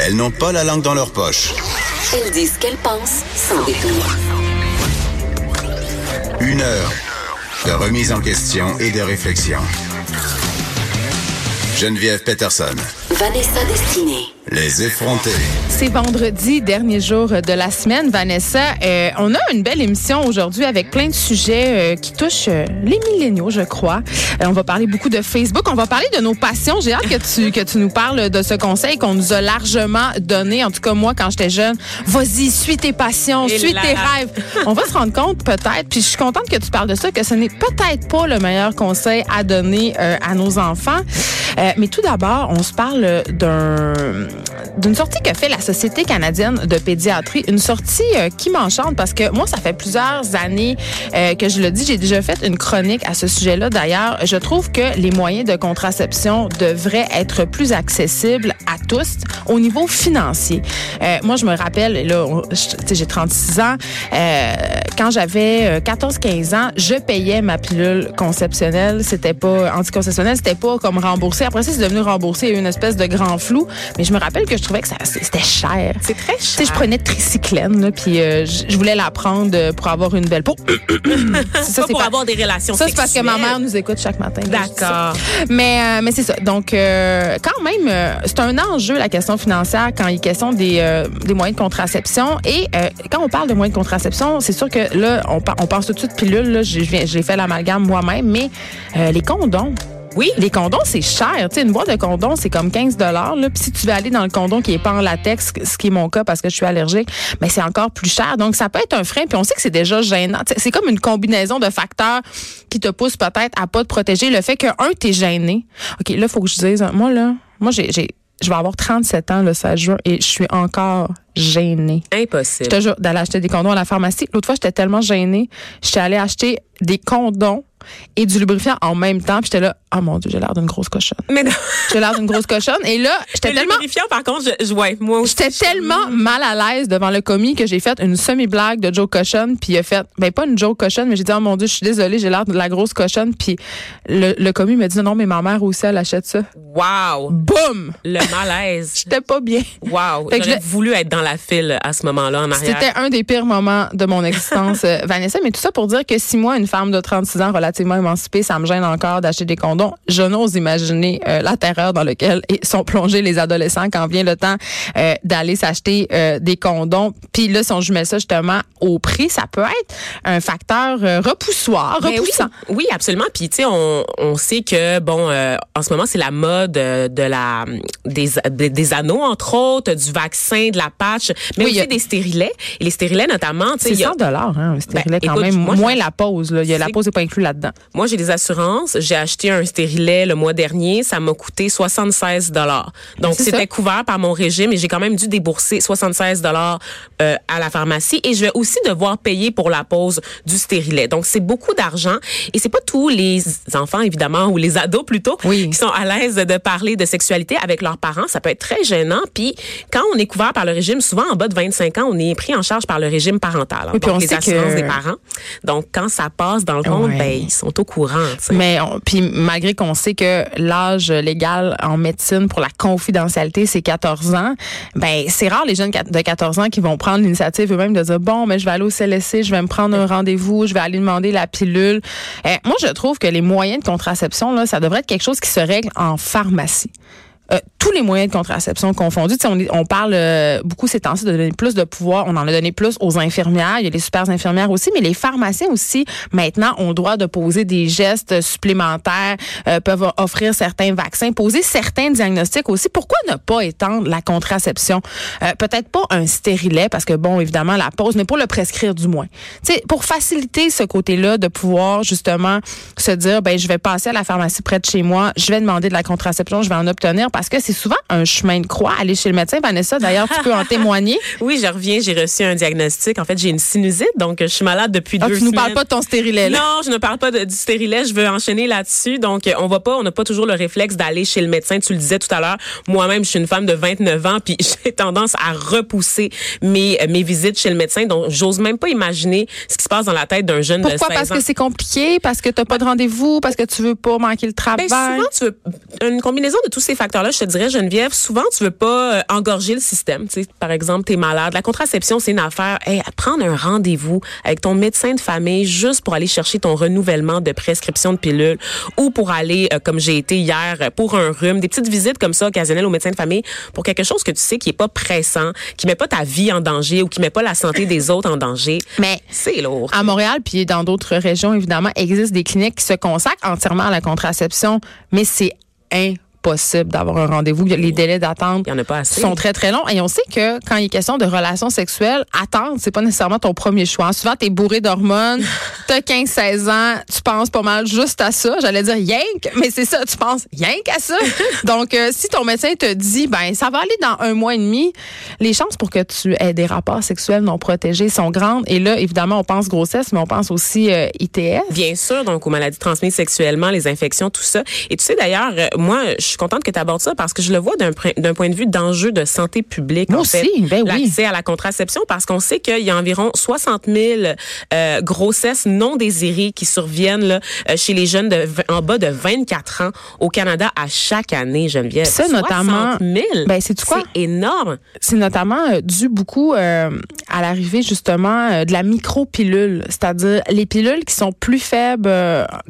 Elles n'ont pas la langue dans leur poche. Elles disent ce qu'elles pensent sans détour. Une heure de remise en question et de réflexion. Geneviève Peterson. Vanessa Destinée. Les effrontés. C'est vendredi, dernier jour de la semaine. Vanessa, euh, on a une belle émission aujourd'hui avec plein de sujets euh, qui touchent euh, les milléniaux, je crois. on va parler beaucoup de Facebook. On va parler de nos passions. J'ai hâte que tu, que tu nous parles de ce conseil qu'on nous a largement donné. En tout cas, moi, quand j'étais jeune, vas-y, suis tes passions, suis tes rêves. on va se rendre compte peut-être, puis je suis contente que tu parles de ça, que ce n'est peut-être pas le meilleur conseil à donner à nos enfants. Mais tout d'abord, on se parle d'un d'une sortie que fait la Société canadienne de pédiatrie, une sortie euh, qui m'enchante parce que moi, ça fait plusieurs années euh, que je le dis, j'ai déjà fait une chronique à ce sujet-là. D'ailleurs, je trouve que les moyens de contraception devraient être plus accessibles à tous au niveau financier. Euh, moi, je me rappelle, là, j'ai 36 ans, quand j'avais 14-15 ans, je payais ma pilule conceptionnelle. C'était pas anticonceptionnelle, c'était pas comme remboursé. Après ça, c'est devenu remboursé. Il y a eu une espèce de grand flou. Mais je me rappelle que je trouvais que c'était cher. C'est très cher. Tu sais, je prenais tricyclène, là, puis euh, je, voulais la prendre euh, pour avoir une belle peau. ça, c'est pour avoir des relations Ça, c'est parce que ma mère nous écoute chaque matin. D'accord. Mais, euh, mais c'est ça. Donc, quand même, c'est un enjeu, la question financière, quand il est question des, des moyens de contraception. Et quand on parle de moyens de contraception, c'est sûr que là, on, on pense tout de suite pilule. Là, j'ai fait l'amalgame moi-même. Mais les condoms, oui. Les condoms, c'est cher. Tu sais, une boîte de condoms, c'est comme 15 dollars. Puis si tu veux aller dans le condom qui est pas en latex, ce qui est mon cas parce que je suis allergique, mais c'est encore plus cher. Donc, ça peut être un frein. Puis on sait que c'est déjà gênant. C'est comme une combinaison de facteurs qui te poussent peut-être à pas te protéger. Le fait que, un, t'es gêné. OK, là, il faut que je dise, moi, là, moi, j'ai je vais avoir 37 ans le 16 juin et je suis encore gênée. Impossible. Je te jure, d'aller acheter des condoms à la pharmacie. L'autre fois, j'étais tellement gênée, j'étais allée acheter des condoms et du lubrifiant en même temps. Puis j'étais là, oh mon Dieu, j'ai l'air d'une grosse cochonne. Mais non. J'ai l'air d'une grosse cochonne. Et là, j'étais tellement. Le lubrifiant, par contre, je, ouais, moi aussi. J'étais tellement mal à l'aise devant le commis que j'ai fait une semi-blague de Joe Cochon. Puis il a fait, ben pas une Joe Cochon, mais j'ai dit, oh mon Dieu, je suis désolée, j'ai l'air de la grosse cochonne. Puis le, le commis m'a dit, non, mais ma mère aussi, elle achète ça. Wow. Boum! Le malaise. J'étais pas bien. Wow. J'aurais voulu être dans la file à ce moment-là en arrière. C'était un des pires moments de mon existence, euh, Vanessa. Mais tout ça pour dire que si moi, une femme de 36 ans relativement émancipée, ça me gêne encore d'acheter des condoms, je n'ose imaginer euh, la terreur dans laquelle sont plongés les adolescents quand vient le temps euh, d'aller s'acheter des condoms. Puis là, si on met ça justement au prix, ça peut être un facteur repoussoir, ben repoussant. Oui, absolument. Puis tu sais, on, on sait que bon, en ce moment, c'est la mode de la des, des, anneaux entre autres, du vaccin, de la patch, mais aussi des stérilets. Et les stérilets notamment, c'est 100 dollars hein, un stérilet ben, quand même. moins la pause, là. Il y a la pause n'est pas inclus là-dedans. Moi, j'ai des assurances. J'ai acheté un stérilet le mois dernier. Ça m'a coûté 76 dollars. Donc, c'était couvert par mon régime et j'ai quand même dû débourser 76 dollars euh, à la pharmacie. Et je vais aussi devoir payer pour la pause du stérilet. Donc, c'est beaucoup d'argent. Et c'est pas tous les enfants, évidemment, ou les ados plutôt, qui sont à l'aise de parler de sexualité avec leurs parents. Ça peut être très gênant. Puis, quand on est couvert par le régime, souvent en bas de 25 ans, on est pris en charge par le régime parental. Oui, puis on les assurances que... des parents. Donc, quand ça passe dans le compte, ben, ils sont au courant. Mais puis malgré qu'on sait que l'âge légal en médecine pour la confidentialité, c'est 14 ans, ben c'est rare les jeunes de 14 ans qui vont prendre l'initiative eux-mêmes de dire, bon, mais je vais aller au CLSC, je vais me prendre un rendez-vous, je vais aller demander la pilule. Eh, moi, je trouve que les moyens de contraception, là, ça devrait être quelque chose qui se règle en pharmacie. Euh, tous les moyens de contraception confondus. On, on, parle euh, beaucoup ces temps-ci de donner plus de pouvoir. On en a donné plus aux infirmières. Il y a les super infirmières aussi, mais les pharmaciens aussi, maintenant, ont le droit de poser des gestes supplémentaires, euh, peuvent offrir certains vaccins, poser certains diagnostics aussi. Pourquoi ne pas étendre la contraception? Peut-être pas un stérilet, parce que, bon, évidemment, la pause, mais pour le prescrire du moins. sais, pour faciliter ce côté-là de pouvoir, justement, se dire, ben je vais passer à la pharmacie près de chez moi, je vais demander de la contraception, je vais en obtenir parce que c'est souvent un chemin de croix aller chez le médecin. Vanessa, d'ailleurs, tu peux en témoigner. Oui, je reviens, j'ai reçu un diagnostic. En fait, j'ai une sinusite, donc je suis malade depuis ah, deux tu nous parles pas de ton stérilet. Là? Non, je ne parle pas de, du stérilet. Je veux enchaîner là-dessus. Donc, on va pas, on n'a pas toujours le réflexe d'aller chez le médecin. Tu le disais tout à l'heure. Moi-même, je suis une femme de 29 ans, puis j'ai tendance à repousser mes mes visites chez le médecin. Donc, j'ose même pas imaginer ce qui se passe dans la tête d'un jeune Pourquoi? de 16 Parce que c'est compliqué, parce que t'as pas de rendez-vous, parce que tu veux pas manquer le travail? Ben, souvent, tu veux une combinaison de tous ces facteurs-là. Je te dirais, Geneviève, souvent, tu veux pas euh, engorger le système. Tu sais, par exemple, t'es malade. La contraception, c'est une affaire. Hey, prendre un rendez-vous avec ton médecin de famille juste pour aller chercher ton renouvellement de prescription de pilules ou pour aller, euh, comme j'ai été hier, pour un rhume, des petites visites comme ça occasionnelles au médecin de famille pour quelque chose que tu sais qui est pas pressant, qui met pas ta vie en danger ou qui met pas la santé des autres en danger. Mais c'est lourd. À Montréal puis dans d'autres régions, évidemment, existent des cliniques qui se consacrent entièrement à la contraception, mais c'est impossible d'avoir un rendez-vous. Les délais d'attente sont très, très longs. Et on sait que quand il est question de relations sexuelles, attendre, c'est pas nécessairement ton premier choix. Souvent, t'es bourré d'hormones, t'as 15, 16 ans, tu penses pas mal juste à ça. J'allais dire yank, mais c'est ça, tu penses yank à ça. Donc, euh, si ton médecin te dit, ben, ça va aller dans un mois et demi, les chances pour que tu aies des rapports sexuels non protégés sont grandes. Et là, évidemment, on pense grossesse, mais on pense aussi euh, ITS. Bien sûr, donc aux maladies transmises sexuellement, les infections, tout ça. Et tu sais, d'ailleurs, euh, moi, je suis contente que tu abordes ça parce que je le vois d'un point de vue d'enjeu de santé publique. Moi aussi, ben oui. L'accès à la contraception parce qu'on sait qu'il y a environ 60 000 euh, grossesses non désirées qui surviennent là, euh, chez les jeunes de, en bas de 24 ans au Canada à chaque année, Geneviève. Ça, notamment. 000. Ben, c'est quoi? C'est énorme. C'est notamment euh, dû beaucoup euh, à l'arrivée, justement, de la micropilule, c'est-à-dire les pilules qui sont plus faibles,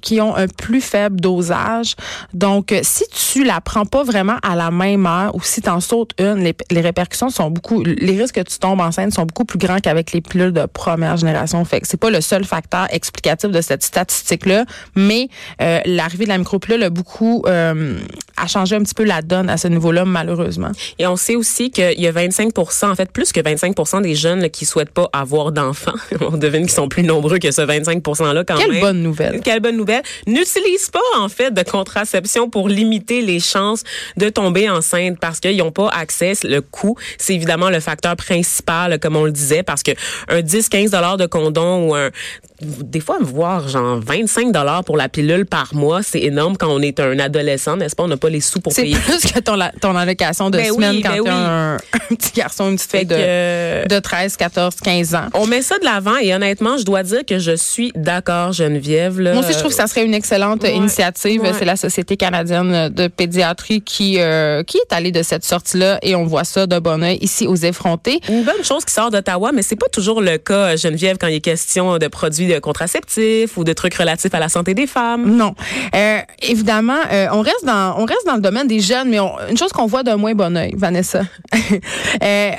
qui ont un plus faible dosage. Donc, si tu la prends pas vraiment à la même heure ou si tu en sautes une, les, les, répercussions sont beaucoup, les risques que tu tombes enceinte sont beaucoup plus grands qu'avec les pilules de première génération. Fait que c'est pas le seul facteur explicatif de cette statistique-là, mais euh, l'arrivée de la micropilule a beaucoup euh, a changé un petit peu la donne à ce niveau-là, malheureusement. Et on sait aussi qu'il y a 25 en fait, plus que 25 des jeunes là, qui souhaitent pas avoir d'enfants. on devine qu'ils sont plus nombreux que ce 25 %-là quand Quelle même. Quelle bonne nouvelle. Quelle bonne nouvelle. N'utilise pas, en fait, de contraception pour limiter les chances de tomber enceinte parce qu'ils n'ont pas accès. Le coût, c'est évidemment le facteur principal, comme on le disait, parce que un 10-15 dollars de condom ou un des fois voir genre 25 dollars pour la pilule par mois, c'est énorme quand on est un adolescent, n'est-ce pas? On n'a pas les sous pour payer. C'est plus que ton, ton allocation de ben semaine oui, quand ben tu un, un, petit garçon, une petite fille de, de 13, 14, 15 ans. On met ça de l'avant et honnêtement, je dois dire que je suis d'accord, Geneviève. Là, Moi aussi, je trouve que ça serait une excellente ouais, initiative. Ouais. C'est la Société canadienne de pédiatrie qui euh, qui est allée de cette sortie-là et on voit ça de bon oeil ici aux effrontés. Une bonne chose qui sort d'Ottawa, mais c'est pas toujours le cas, Geneviève, quand il est question de produits de contraceptifs ou de trucs relatifs à la santé des femmes? Non, euh, évidemment, euh, on reste dans on reste dans le domaine des jeunes, mais on, une chose qu'on voit d'un moins bon oeil, Vanessa. euh,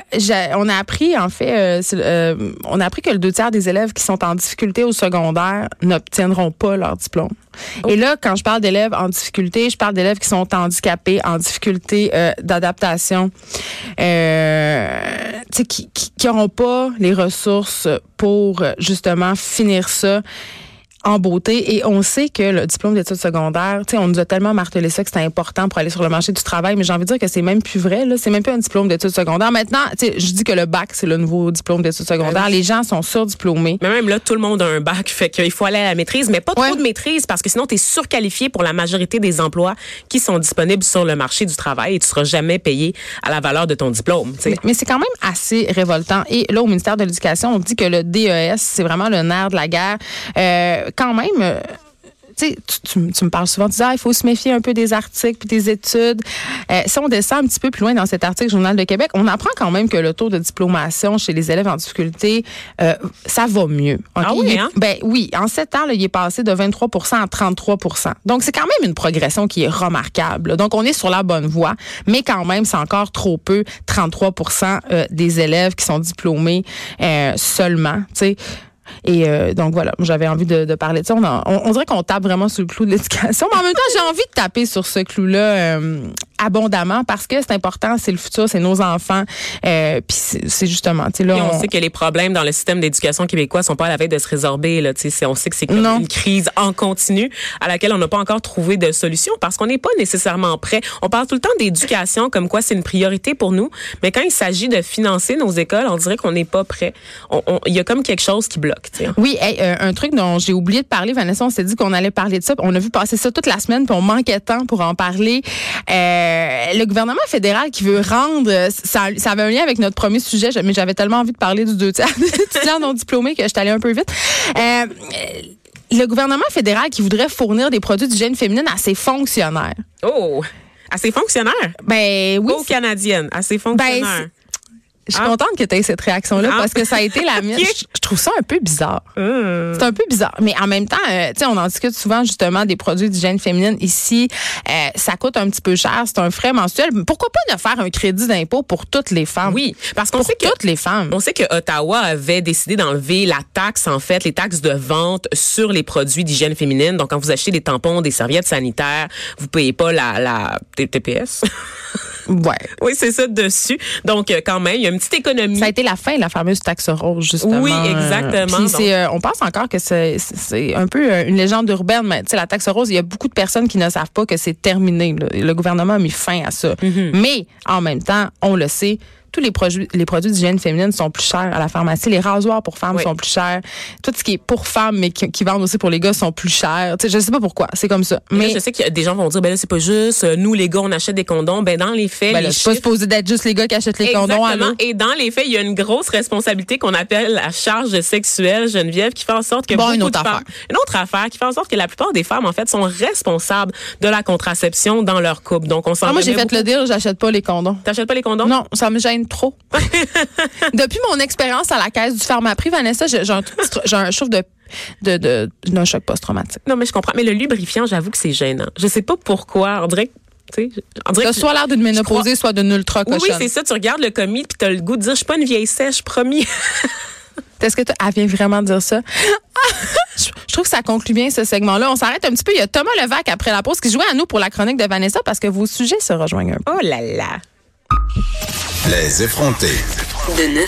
on a appris en fait, euh, on a appris que le deux tiers des élèves qui sont en difficulté au secondaire n'obtiendront pas leur diplôme. Oh. Et là, quand je parle d'élèves en difficulté, je parle d'élèves qui sont handicapés, en difficulté euh, d'adaptation, euh, qui n'auront pas les ressources pour justement finir ça en beauté et on sait que le diplôme d'études secondaires, tu sais, on nous a tellement martelé ça que c'était important pour aller sur le marché du travail, mais j'ai envie de dire que c'est même plus vrai là, c'est même plus un diplôme d'études secondaires. Maintenant, tu sais, je dis que le bac c'est le nouveau diplôme d'études secondaires. Les gens sont surdiplômés. Mais même là, tout le monde a un bac, fait qu'il faut aller à la maîtrise, mais pas ouais. trop de maîtrise parce que sinon tu es surqualifié pour la majorité des emplois qui sont disponibles sur le marché du travail et tu seras jamais payé à la valeur de ton diplôme. T'sais. Mais, mais c'est quand même assez révoltant. Et là, au ministère de l'Éducation, on dit que le DES c'est vraiment le nerf de la guerre. Euh, quand même, euh, tu, tu, tu, me parles souvent, tu dis, ah, il faut se méfier un peu des articles puis des études. Euh, si on descend un petit peu plus loin dans cet article Journal de Québec, on apprend quand même que le taux de diplomation chez les élèves en difficulté, euh, ça va mieux. Okay? Ah oui, hein? Ben oui, en sept ans, là, il est passé de 23% à 33% Donc, c'est quand même une progression qui est remarquable. Donc, on est sur la bonne voie, mais quand même, c'est encore trop peu, 33% euh, des élèves qui sont diplômés seulement, tu sais. Et euh, donc voilà, j'avais envie de, parler de ça. On, on, on dirait qu'on tape vraiment sur le clou de l'éducation, mais en même temps, j'ai envie de taper sur ce clou-là euh, abondamment parce que c'est important, c'est le futur, c'est nos enfants. Euh, puis c'est justement, tu sais, là. on, sait que les problèmes dans le système d'éducation québécois sont pas à la veille de se résorber, là. Tu sais, on sait que c'est une crise en continu à laquelle on n'a pas encore trouvé de solution parce qu'on n'est pas nécessairement prêt. On parle tout le temps d'éducation comme quoi c'est une priorité pour nous, mais quand il s'agit de financer nos écoles, on dirait qu'on n'est pas prêt. Il y a comme quelque chose qui bloque. Tu sais. Oui, euh, un truc dont j'ai oublié de parler, Vanessa, on s'est dit qu'on allait parler de ça. On a vu passer ça toute la semaine, puis on manquait de temps pour en parler. Euh, le gouvernement fédéral qui veut rendre, ça, ça, avait un lien avec notre premier sujet, mais j'avais tellement envie de parler du deux tiers d'étudiants non diplômés que je suis allée un peu vite. Euh, le gouvernement fédéral qui voudrait fournir des produits d'hygiène féminine à ses fonctionnaires. Oh! À ses fonctionnaires? Ben oui. Aux Canadiennes, à ses fonctionnaires. Ben, je suis ah. contente que tu aies cette réaction-là ah. parce que ça a été la mienne. je, trouve ça un peu bizarre. Euh. C'est un peu bizarre. Mais en même temps, euh, tu sais, on en discute souvent justement des produits d'hygiène féminine. Ici, euh, ça coûte un petit peu cher. C'est un frais mensuel. Pourquoi pas de faire un crédit d'impôt pour toutes les femmes? Oui, parce qu'on sait que toutes les femmes. On sait que Ottawa avait décidé d'enlever la taxe, en fait, les taxes de vente sur les produits d'hygiène féminine. Donc, quand vous achetez des tampons, des serviettes sanitaires, vous payez pas la, la TPS. Ouais. Oui, c'est ça dessus. Donc, euh, quand même, il y a une petite économie. Ça a été la fin de la fameuse taxe rose, justement. Oui, exactement. Puis euh, on pense encore que c'est un peu euh, une légende urbaine, mais tu sais, la taxe rose, il y a beaucoup de personnes qui ne savent pas que c'est terminé. Le gouvernement a mis fin à ça. Mm-hmm. Mais, en même temps, on le sait, tous les produits, les produits d'hygiène féminine sont plus chers à la pharmacie. Les rasoirs pour femmes sont plus chers. Tout ce qui est pour femmes, mais qui, vendent aussi pour les gars, sont plus chers. Je je sais pas pourquoi. C'est comme ça. Mais je sais que des gens vont dire, ben là, c'est pas juste. Euh, nous, les gars, on achète des condoms. Ben dans les faits, ben les c'est pas supposé d'être juste les gars qui achètent les condoms. Exactement. Et dans les faits, il y a une grosse responsabilité qu'on appelle la charge sexuelle, Geneviève, qui fait en sorte que bon, une autre affaire. une autre affaire qui fait en sorte que la plupart des femmes, en fait, sont responsables de la contraception dans leur couple. Donc, on s'en. Ah, moi, j'ai fait le dire, j'achète pas les condoms. T'achètes pas les condoms? Non, ça me gêne trop. Depuis mon expérience à la caisse du Pharmaprix, Vanessa, j'ai un, un chouf de de, de d'un choc post-traumatique. Non, mais je comprends. Mais le lubrifiant, j'avoue que c'est gênant. Je sais pas pourquoi. On dirait que soit l'air d'une ménopausée, soit d'une ultra cochonne. Oui, c'est ça. Tu regardes le commis puis t'as le goût de dire, je suis pas une vieille sèche, promis. Est-ce que tu vient vraiment dire ça? je trouve que ça conclut bien ce segment-là. On s'arrête un petit peu. Il y a Thomas Levac après la pause qui jouait à nous pour la chronique de Vanessa parce que vos sujets se rejoignent un peu. Oh là là! Les effrontés. De 9 à